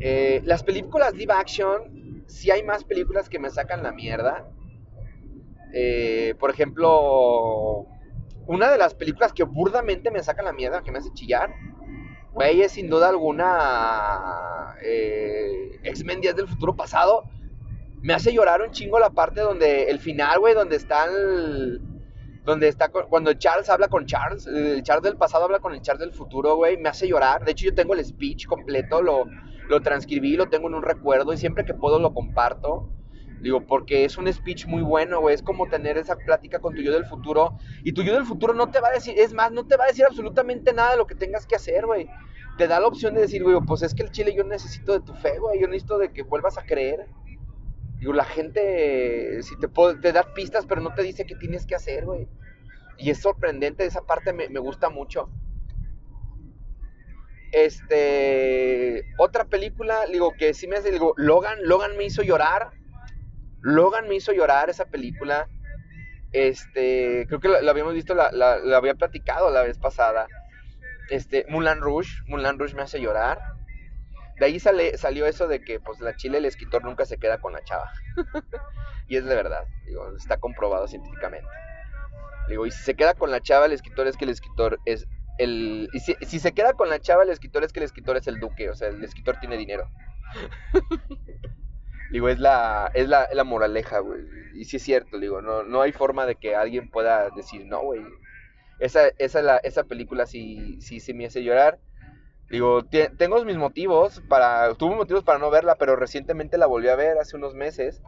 eh las películas live action, si hay más películas que me sacan la mierda. Eh, por ejemplo, una de las películas que burdamente me saca la mierda, que me hace chillar, güey, es sin duda alguna eh, X-Men Días del Futuro Pasado. Me hace llorar un chingo la parte donde, el final, güey, donde está donde está cuando Charles habla con Charles, el Charles del pasado habla con el Charles del futuro, güey, me hace llorar. De hecho, yo tengo el speech completo, lo, lo transcribí, lo tengo en un recuerdo y siempre que puedo lo comparto. Digo, porque es un speech muy bueno, güey. Es como tener esa plática con tu yo del futuro. Y tu yo del futuro no te va a decir, es más, no te va a decir absolutamente nada de lo que tengas que hacer, güey. Te da la opción de decir, güey, pues es que el chile yo necesito de tu fe, güey. Yo necesito de que vuelvas a creer. Digo, la gente, si te, te da pistas, pero no te dice qué tienes que hacer, güey. Y es sorprendente, esa parte me, me gusta mucho. Este, otra película, digo, que sí me hace, digo, Logan, Logan me hizo llorar. Logan me hizo llorar esa película. Este, creo que la, habíamos visto, la, había platicado la vez pasada. Este, Mulan Rouge, Mulan Rouge me hace llorar. De ahí sale, salió eso de que pues la chile el escritor nunca se queda con la chava. y es de verdad, digo, está comprobado científicamente. Digo, y si se queda con la chava el escritor es que el escritor es el y si, se queda con la chava el escritor es que el escritor es el duque, o sea, el escritor tiene dinero. digo, es la es la, la moraleja, güey. Y sí es cierto, digo, no no hay forma de que alguien pueda decir, "No, güey, esa, esa, la, esa película sí, sí, sí me hace llorar. Digo, tengo mis motivos para. Tuve motivos para no verla, pero recientemente la volví a ver hace unos meses.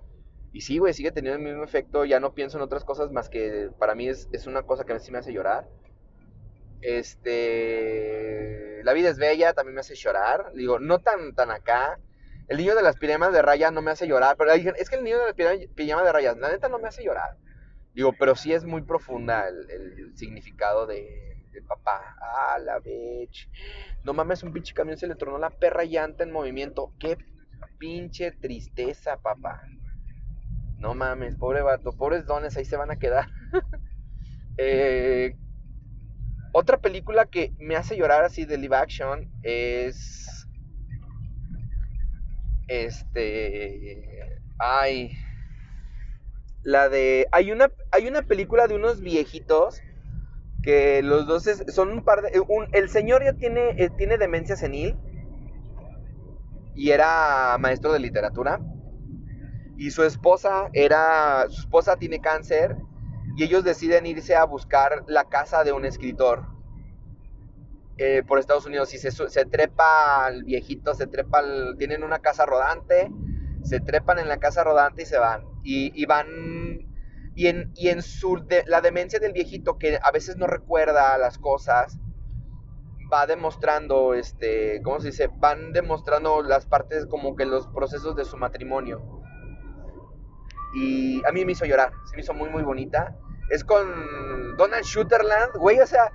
Y sí, güey, sigue teniendo el mismo efecto. Ya no pienso en otras cosas más que para mí es, es una cosa que a veces me hace llorar. Este. La vida es bella, también me hace llorar. Digo, no tan, tan acá. El niño de las pijamas de rayas no me hace llorar. Pero dicen, es que el niño de las pijamas de rayas, la neta no me hace llorar. Digo, pero sí es muy profunda el, significado de, papá. Ah, la bitch. No mames, un pinche camión se le tronó la perra llanta en movimiento. Qué pinche tristeza, papá. No mames, pobre vato, pobres dones, ahí se van a quedar. Eh, otra película que me hace llorar así de live action es. Este. Ay. La de. Hay una, hay una película de unos viejitos que los dos son un par de... el señor ya tiene, eh, tiene demencia senil y era maestro de literatura. Y su esposa era... Su esposa tiene cáncer y ellos deciden irse a buscar la casa de un escritor eh, por Estados Unidos. Y se, trepa al viejito, se trepa... tienen una casa rodante, se trepan en la casa rodante y se van. Y, van y en, y en su la demencia del viejito, que a veces no recuerda las cosas, va demostrando, este, ¿cómo se dice? Van demostrando las partes como que los procesos de su matrimonio. Y a mí me hizo llorar, se me hizo muy, muy bonita. Es con Donald Shooterland, güey, o sea,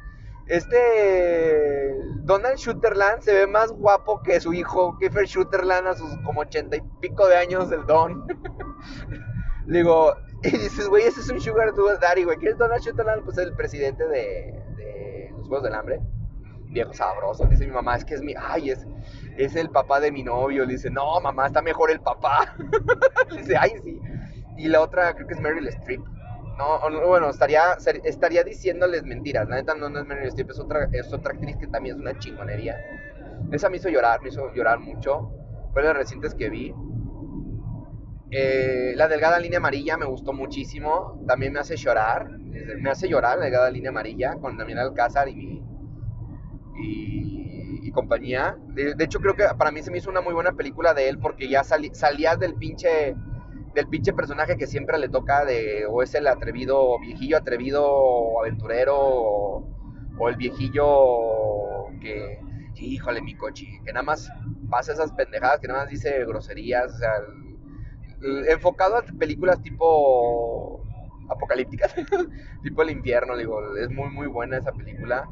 este Donald Shooterland se ve más guapo que su hijo Kiefer Shooterland a sus como ochenta y pico de años del Don. Digo, y dices, güey, ese es un Sugar Daddy, güey. ¿Quién es Donald Shutterland? Pues el presidente de, de los Juegos del Hambre. Viejo sabroso. Dice mi mamá, es que es mi. Ay, es, es el papá de mi novio. Le dice, no, mamá, está mejor el papá. Le dice, ay, sí. Y la otra, creo que es Meryl Streep. No, bueno, estaría, estaría diciéndoles mentiras. La neta no, es Meryl Streep, es otra, es otra actriz que también es una chingonería. Esa me hizo llorar, me hizo llorar mucho. Fue de las recientes que vi. Eh, la delgada línea amarilla me gustó muchísimo. También me hace llorar. Me hace llorar la delgada línea amarilla con Damián Alcázar y, y, y compañía. De, hecho, creo que para mí se me hizo una muy buena película de él porque ya salías del pinche del pinche personaje que siempre le toca de o es el atrevido viejillo atrevido aventurero o, el viejillo que híjole mi coche que nada más pasa esas pendejadas que nada más dice groserías o sea enfocado a películas tipo apocalípticas, tipo el infierno, digo, es muy muy buena esa película.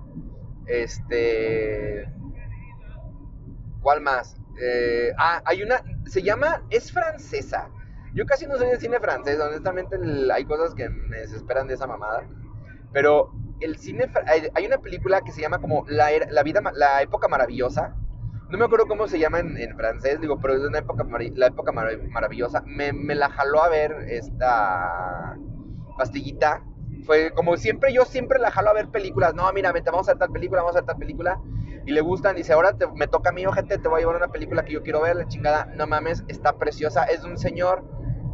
Este, ¿cuál más? Eh, ah, hay una, se llama, es francesa. Yo casi no soy de cine francés, honestamente hay cosas que me desesperan de esa mamada. Pero el cine, hay una película que se llama como La, la vida, la época maravillosa no me acuerdo cómo se llama en, francés, digo, pero es una época, la época maravillosa. Me, la jaló a ver esta pastillita. Fue como siempre, yo siempre la jalo a ver películas. No, mira, vente, vamos a ver tal película, vamos a ver tal película. Y le gustan, dice, ahora me toca a mí, ojete, te voy a llevar una película que yo quiero ver, la chingada. No mames, está preciosa. Es de un señor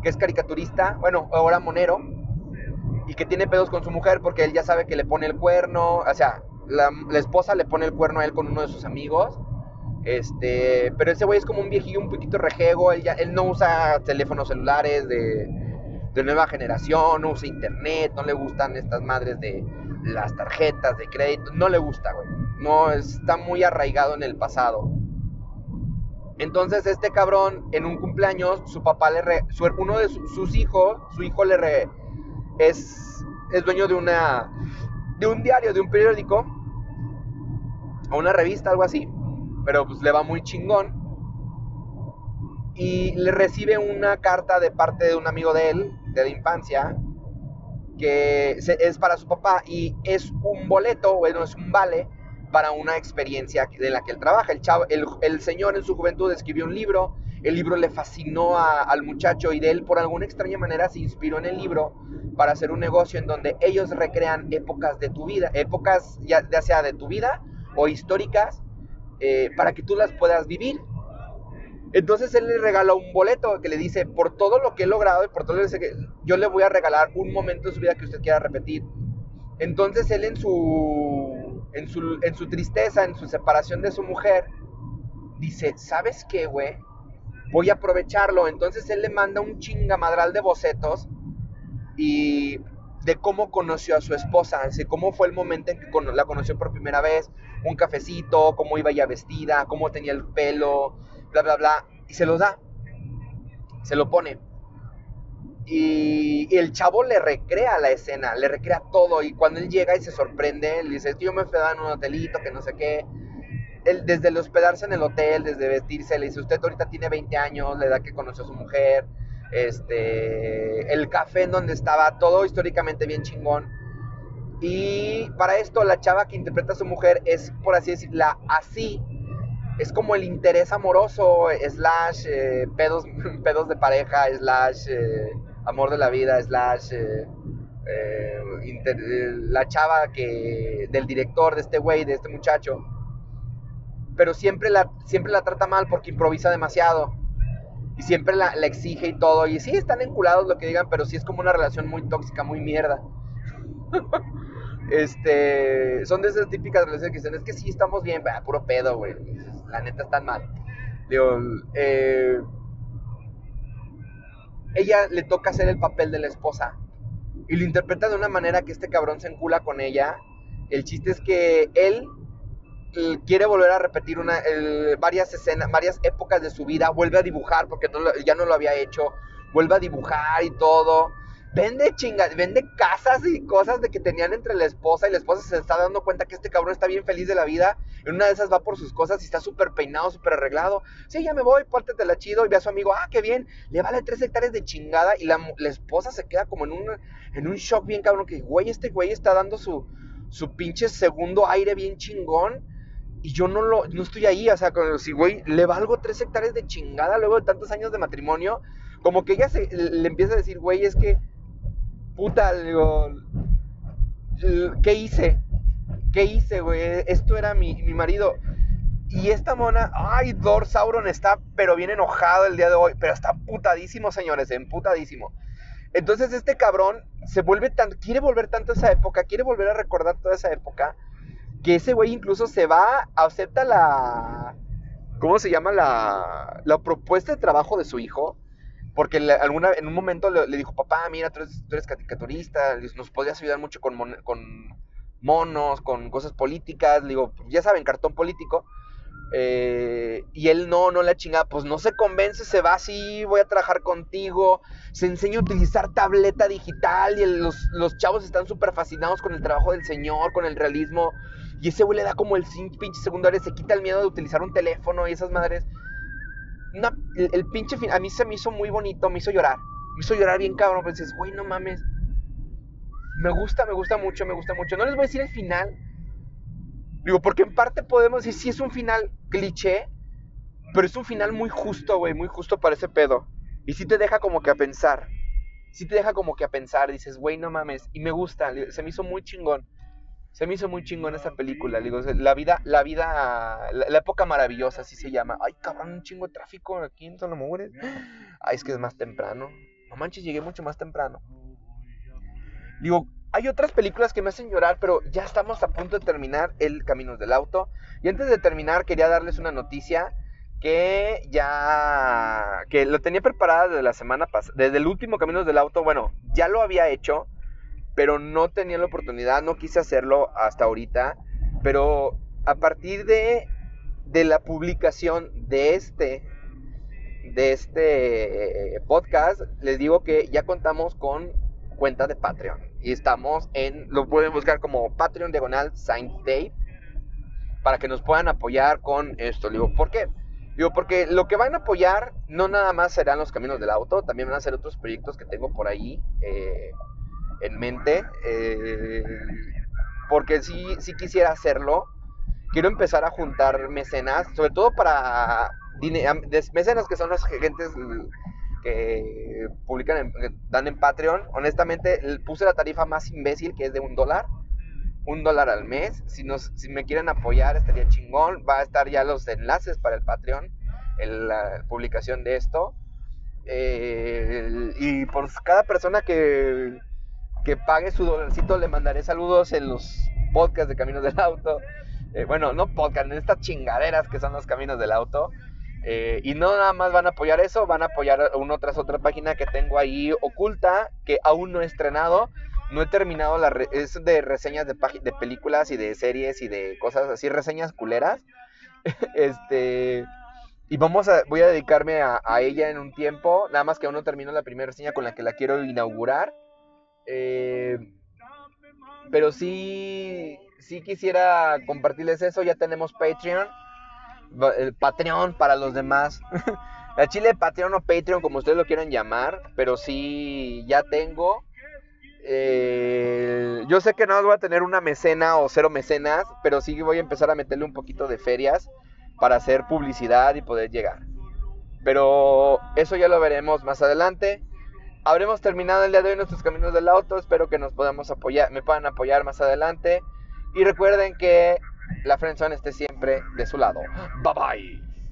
que es caricaturista, bueno, ahora monero, y que tiene pedos con su mujer porque él ya sabe que le pone el cuerno, o sea, la, esposa le pone el cuerno a él con uno de sus amigos este, pero ese güey es como un viejillo un poquito rejego, él, ya, él no usa teléfonos celulares de, de nueva generación, no usa internet, no le gustan estas madres de las tarjetas de crédito, no le gusta, güey. No, está muy arraigado en el pasado. Entonces este cabrón en un cumpleaños, su papá le re, uno de su, sus hijos, su hijo le re, es, es dueño de una de un diario, de un periódico o una revista, algo así, pero pues le va muy chingón y le recibe una carta de parte de un amigo de él, de la infancia, que es para su papá y es un boleto, bueno, es un vale para una experiencia de la que él trabaja. El, chavo, el, señor en su juventud escribió un libro, el libro le fascinó al muchacho y de él por alguna extraña manera se inspiró en el libro para hacer un negocio en donde ellos recrean épocas de tu vida, épocas ya, sea de tu vida o históricas, eh, para que tú las puedas vivir. Entonces él le regaló un boleto que le dice, por todo lo que he logrado y por todo lo que yo le voy a regalar un momento de su vida que usted quiera repetir. Entonces él en su, en su, en su tristeza, en su separación de su mujer, dice, ¿sabes qué, güey? Voy a aprovecharlo. Entonces él le manda un chingamadral de bocetos y de cómo conoció a su esposa, cómo fue el momento en que la conoció por primera vez, un cafecito, cómo iba ya vestida, cómo tenía el pelo, bla, bla, bla, y se los da, se lo pone. Y, el chavo le recrea la escena, le recrea todo. Y cuando él llega y se sorprende, le dice, yo me hospedaba en un hotelito, que no sé qué. Él, desde el hospedarse en el hotel, desde vestirse, le dice, usted ahorita tiene 20 años, la edad que conoció a su mujer. Este, el café en donde estaba, todo históricamente bien chingón. Y para esto la chava que interpreta a su mujer es, por así decirlo, así es como el interés amoroso, slash eh, pedos, pedos de pareja, slash eh, amor de la vida, slash eh, la chava que del director de este güey, de este muchacho. Pero siempre la, siempre la trata mal porque improvisa demasiado. Y siempre la, la exige y todo. Y sí, están enculados lo que digan, pero sí es como una relación muy tóxica, muy mierda. este, son de esas típicas relaciones que dicen, es que sí, estamos bien, puro pedo, güey la neta están mal. Digo, eh, ella le toca hacer el papel de la esposa. Y lo interpreta de una manera que este cabrón se encula con ella. El chiste es que él quiere volver a repetir una, varias escenas, varias épocas de su vida, vuelve a dibujar porque ya no lo había hecho, vuelve a dibujar y todo vende chingas, vende casas y cosas de que tenían entre la esposa y la esposa se está dando cuenta que este cabrón está bien feliz de la vida. En una de esas va por sus cosas y está súper peinado, súper arreglado. Sí, ya me voy, la chido. Y ve a su amigo, ah, qué bien. Le vale tres hectáreas de chingada. Y la, esposa se queda como en un, en un shock bien cabrón. Que, güey, este güey está dando su, su pinche segundo aire bien chingón. Y yo no lo, no estoy ahí, o sea, si güey, le valgo tres hectáreas de chingada luego de tantos años de matrimonio, como que ella se, le empieza a decir, güey, es que puta, digo, ¿qué hice? ¿Qué hice, güey? Esto era mi, marido. Y esta mona, ay, Dor Sauron está, pero bien enojado el día de hoy, pero está putadísimo, señores, emputadísimo. Entonces este cabrón se vuelve tan, quiere volver tanto a esa época, quiere volver a recordar toda esa época, que ese güey incluso se va, acepta la, ¿cómo se llama? La, la propuesta de trabajo de su hijo porque alguna, en un momento le, dijo, papá, mira, tú eres, caricaturista, nos podrías ayudar mucho con, con monos, con cosas políticas. Le digo, ya saben, cartón político. Eh, y él no, no la chingada, pues no se convence, se va así, voy a trabajar contigo, se enseña a utilizar tableta digital y los, los, chavos están súper fascinados con el trabajo del señor, con el realismo. Y ese güey le da como el pinche secundario, se quita el miedo de utilizar un teléfono y esas madres el, pinche fin, a mí se me hizo muy bonito, me hizo llorar. Me hizo llorar bien cabrón, pues dices, güey, no mames. Me gusta, me gusta mucho, me gusta mucho. No les voy a decir el final. Digo, porque en parte podemos decir, sí es un final cliché, pero es un final muy justo, güey, muy justo para ese pedo. Y sí te deja como que a pensar. Sí te deja como que a pensar, dices, güey, no mames. Y me gusta, se me hizo muy chingón. Se me hizo muy chingón esa película. Digo, la vida, la vida, la, época maravillosa, así se llama. Ay, cabrón, un chingo de tráfico aquí en Sonamores. Ay, es que es más temprano. No manches, llegué mucho más temprano. Digo, hay otras películas que me hacen llorar, pero ya estamos a punto de terminar el Caminos del Auto. Y antes de terminar, quería darles una noticia que ya que lo tenía preparada desde la semana pasada, desde el último Caminos del Auto, bueno, ya lo había hecho, pero no tenía la oportunidad, no quise hacerlo hasta ahorita, pero a partir de de la publicación de este de este podcast, les digo que ya contamos con cuenta de Patreon. Y estamos en, lo pueden buscar como Patreon Diagonal Saint Tape para que nos puedan apoyar con esto. Digo, ¿por qué? Digo, porque lo que van a apoyar no nada más serán los caminos del auto, también van a ser otros proyectos que tengo por ahí eh, en mente. Eh, porque sí, sí quisiera hacerlo. Quiero empezar a juntar mecenas, sobre todo para mecenas que son las gentes que publican, dan en Patreon. Honestamente, puse la tarifa más imbécil que es de un dólar. Un dólar al mes. Si, nos, si me quieren apoyar, estaría chingón. Va a estar ya los enlaces para el Patreon, en la publicación de esto. Eh, y por cada persona que, que pague su dolarcito, le mandaré saludos en los podcasts de Caminos del Auto. Eh, bueno, no podcast, en estas chingaderas que son los Caminos del Auto. Eh, y no nada más van a apoyar eso, van a apoyar una tras otra página que tengo ahí oculta, que aún no he estrenado. No he terminado la... es de reseñas de, de películas y de series y de cosas así, reseñas culeras. este... Y vamos a, voy a dedicarme a, ella en un tiempo, nada más que aún no termino la primera reseña con la que la quiero inaugurar. Eh, pero sí, sí quisiera compartirles eso, ya tenemos Patreon el Patreon para los demás. La Chile Patreon o Patreon, como ustedes lo quieran llamar, pero sí ya tengo. Eh, yo sé que no voy a tener una mecena o cero mecenas, pero sí voy a empezar a meterle un poquito de ferias para hacer publicidad y poder llegar. Pero eso ya lo veremos más adelante. Habremos terminado el día de hoy nuestros caminos del auto. Espero que nos podamos apoyar, me puedan apoyar más adelante. Y recuerden que la friendzone esté siempre de su lado. Bye bye.